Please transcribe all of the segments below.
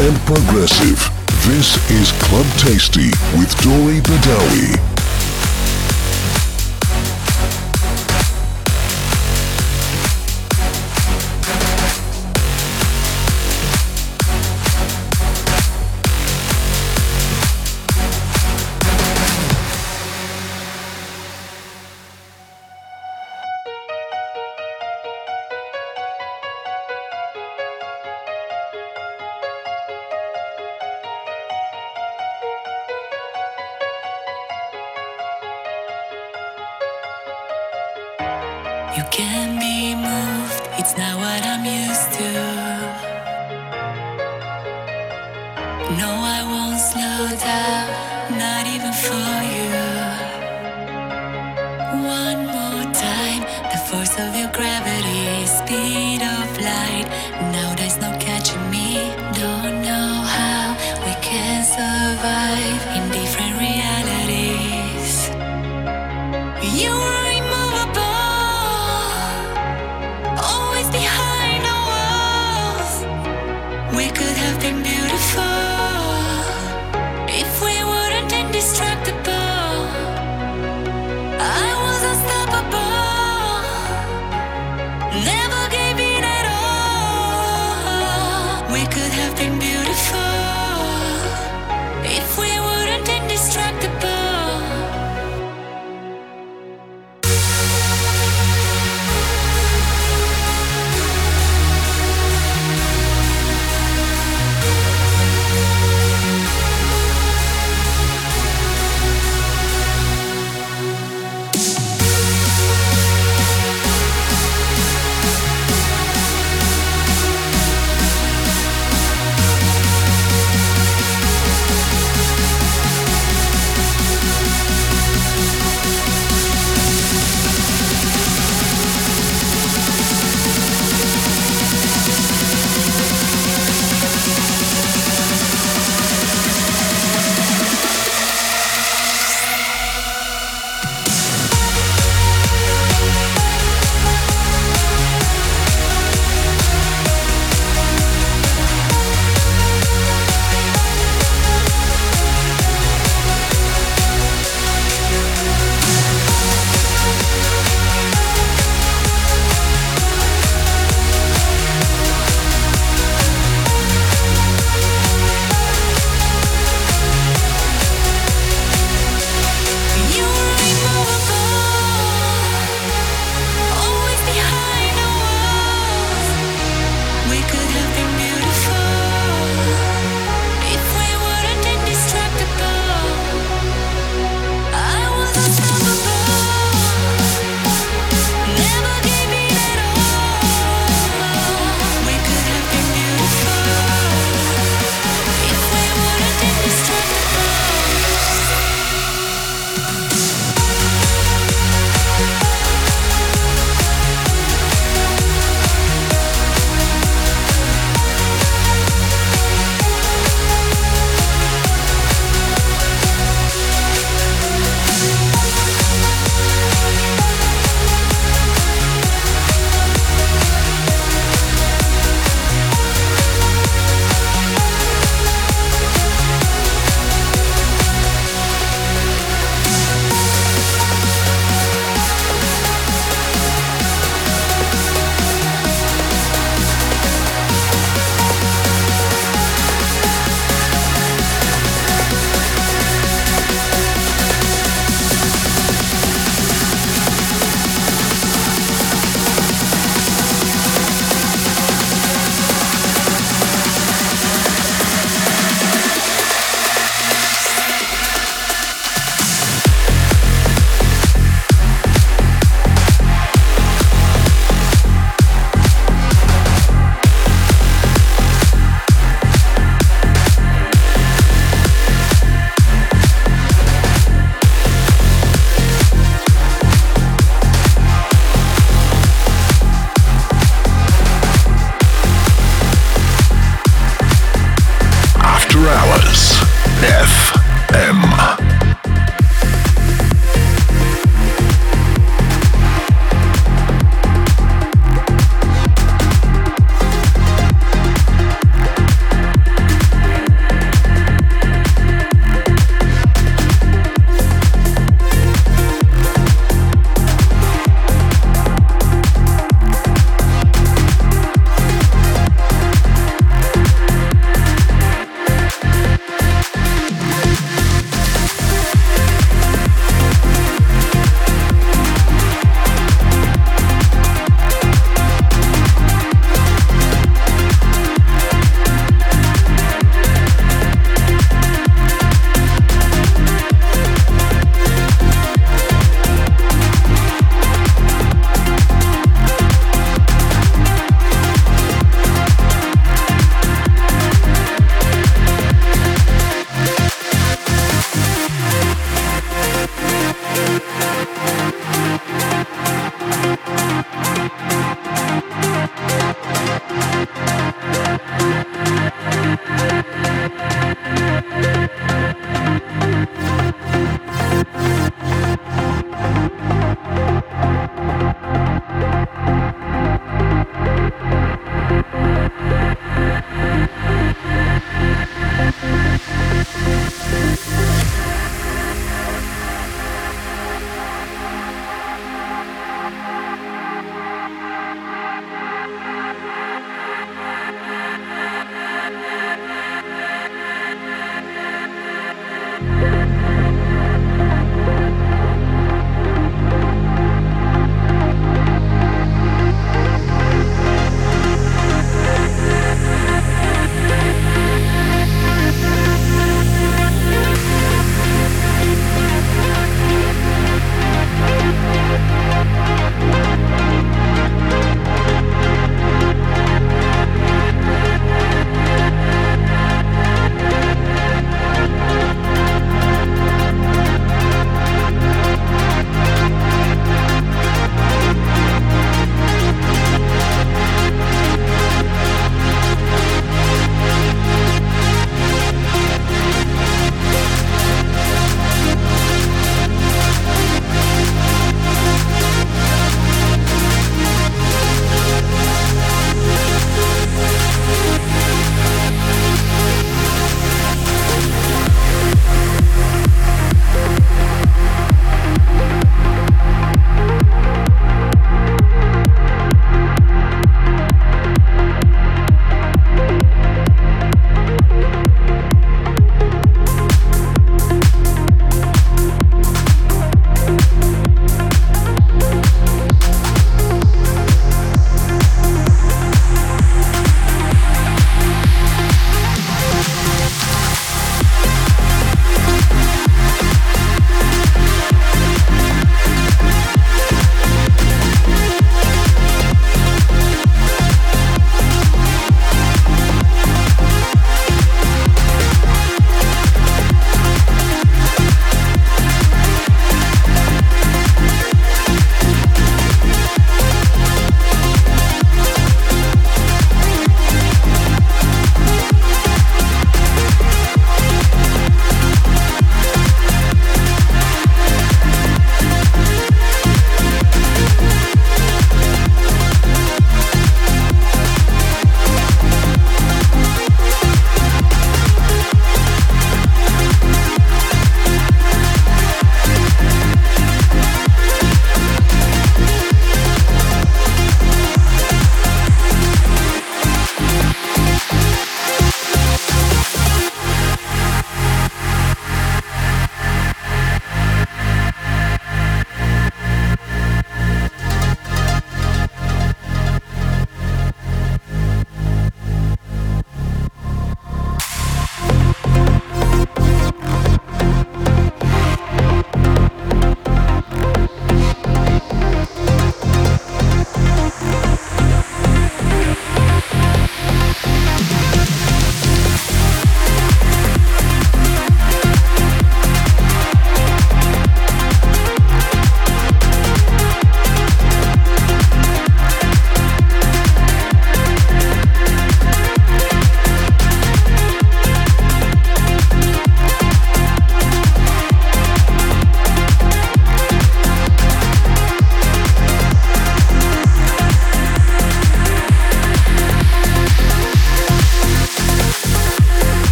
And progressive. This is Club Tasty with Dori Badawi.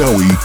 Dori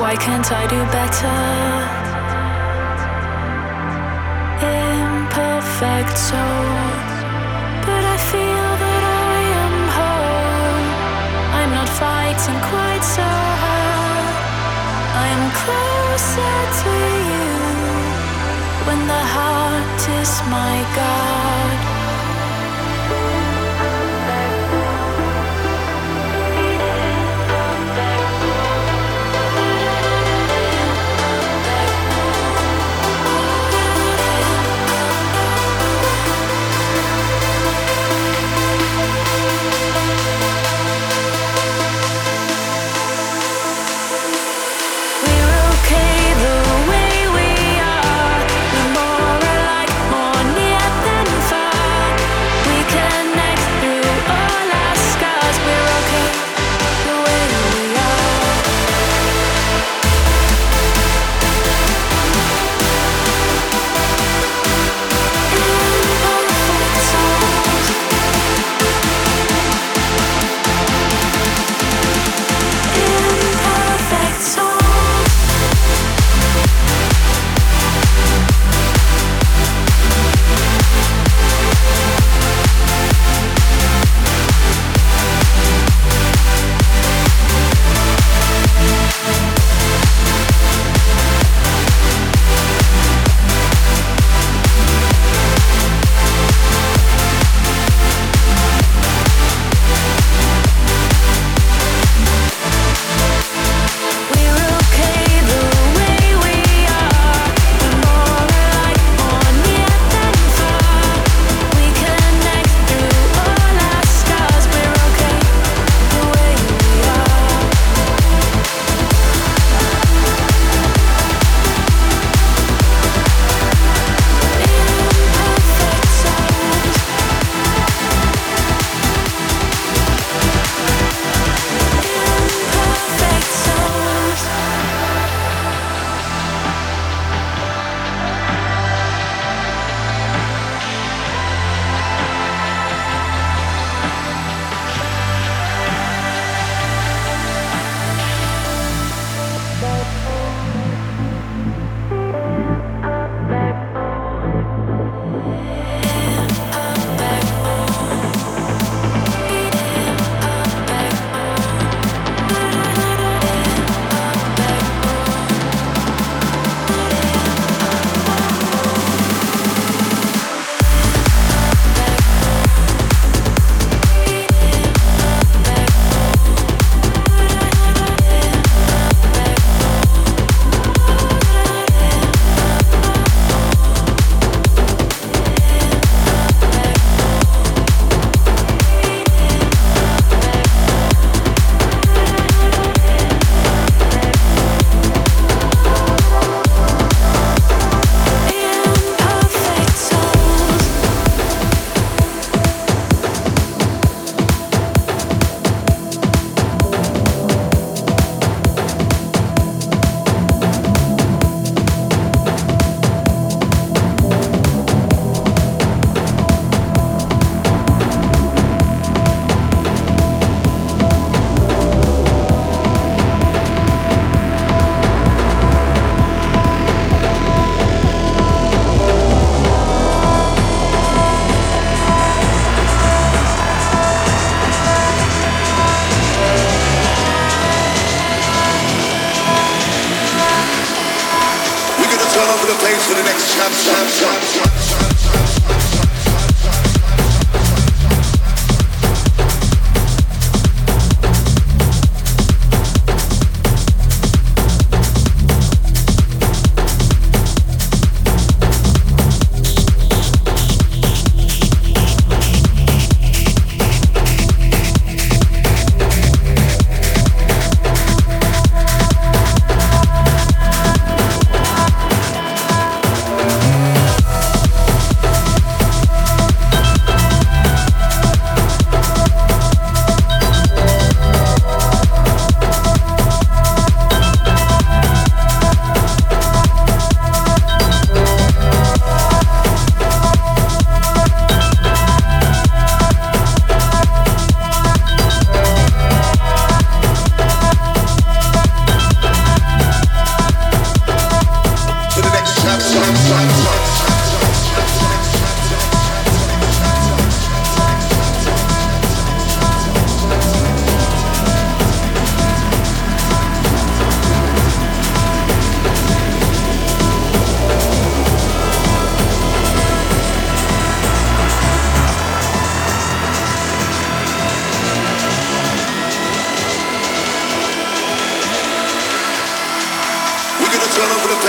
Why can't I do better? Imperfect soul, but I feel that I am whole. I'm not fighting quite so hard. I'm closer to you when the heart is my God.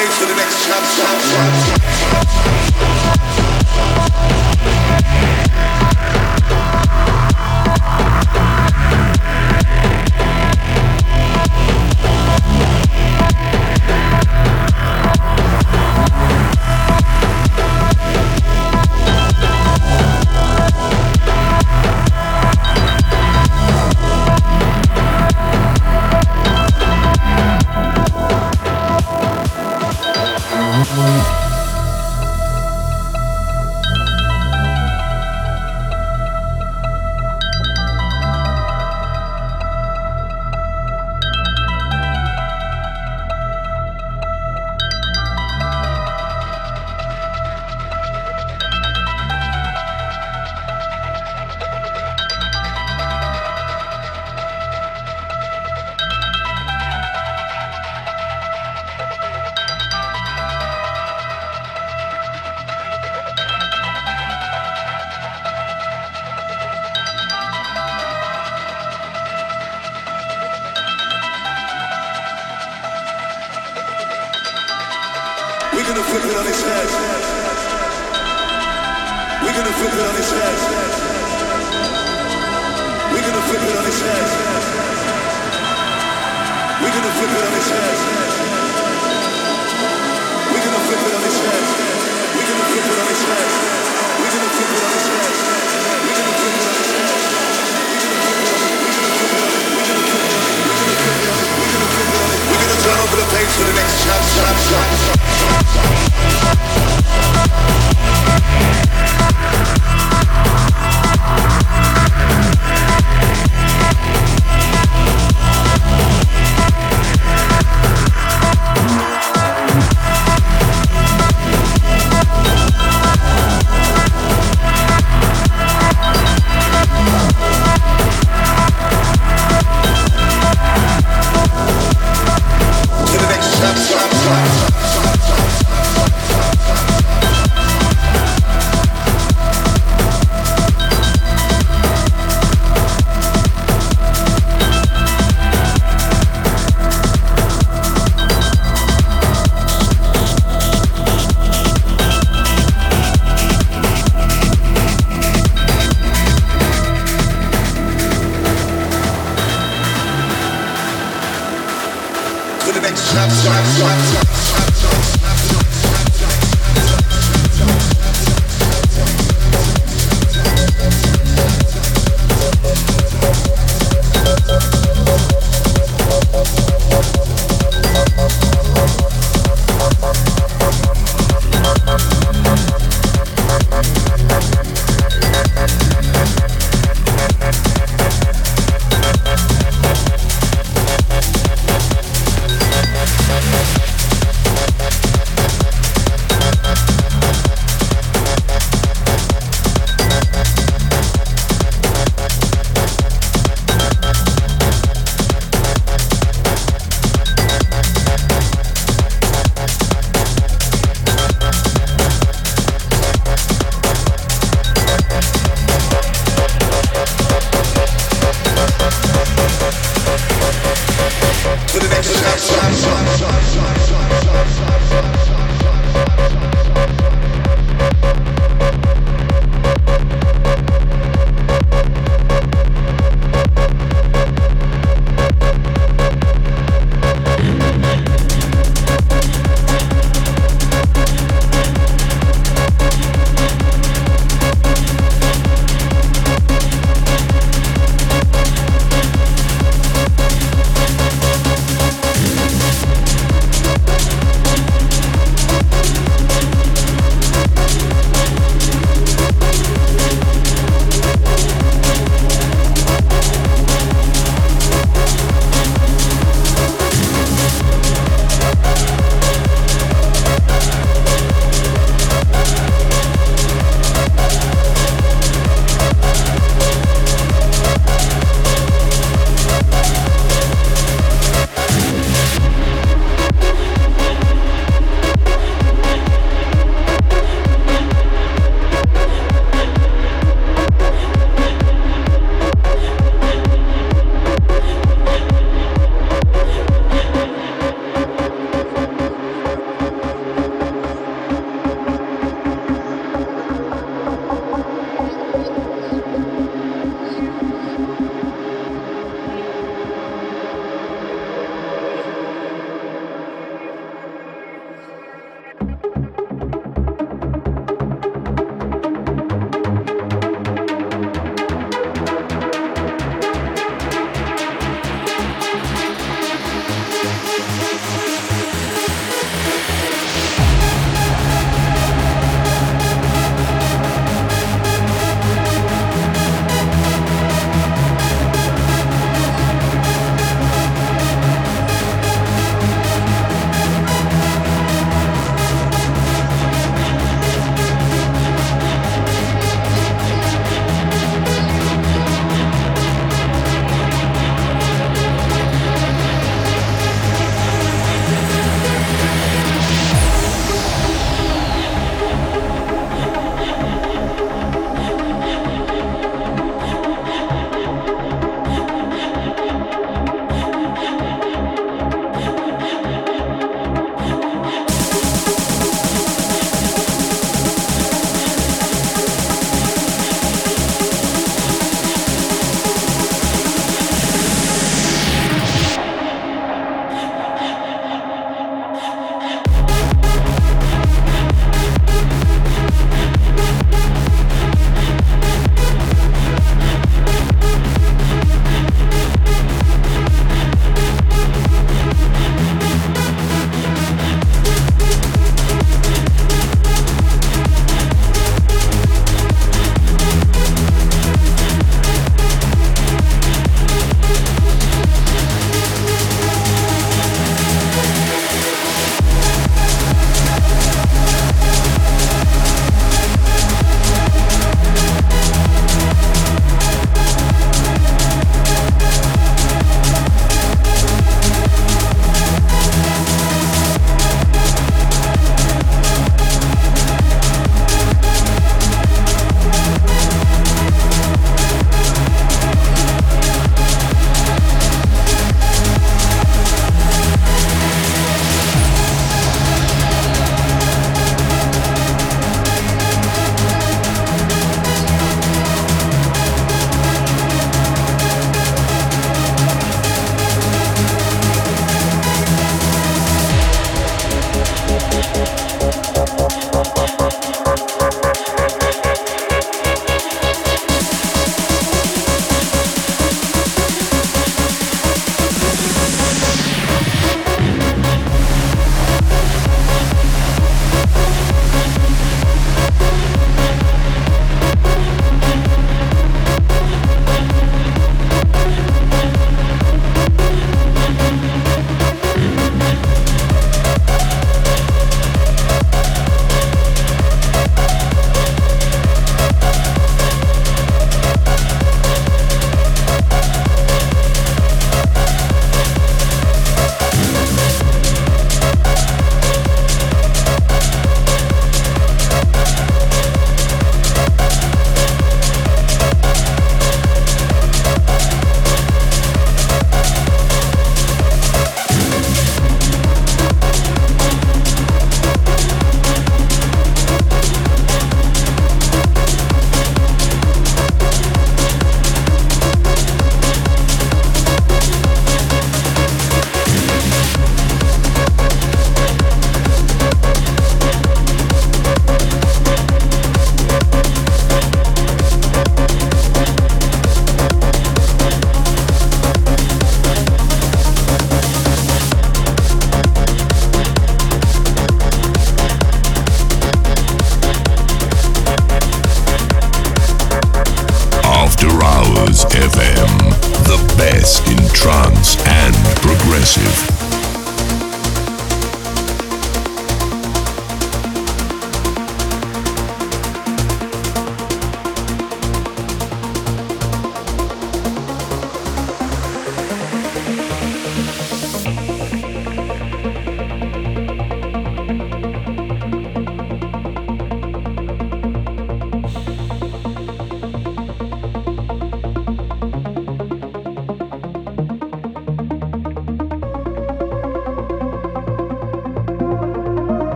Place for the next chapter.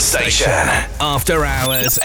Station. After Hours.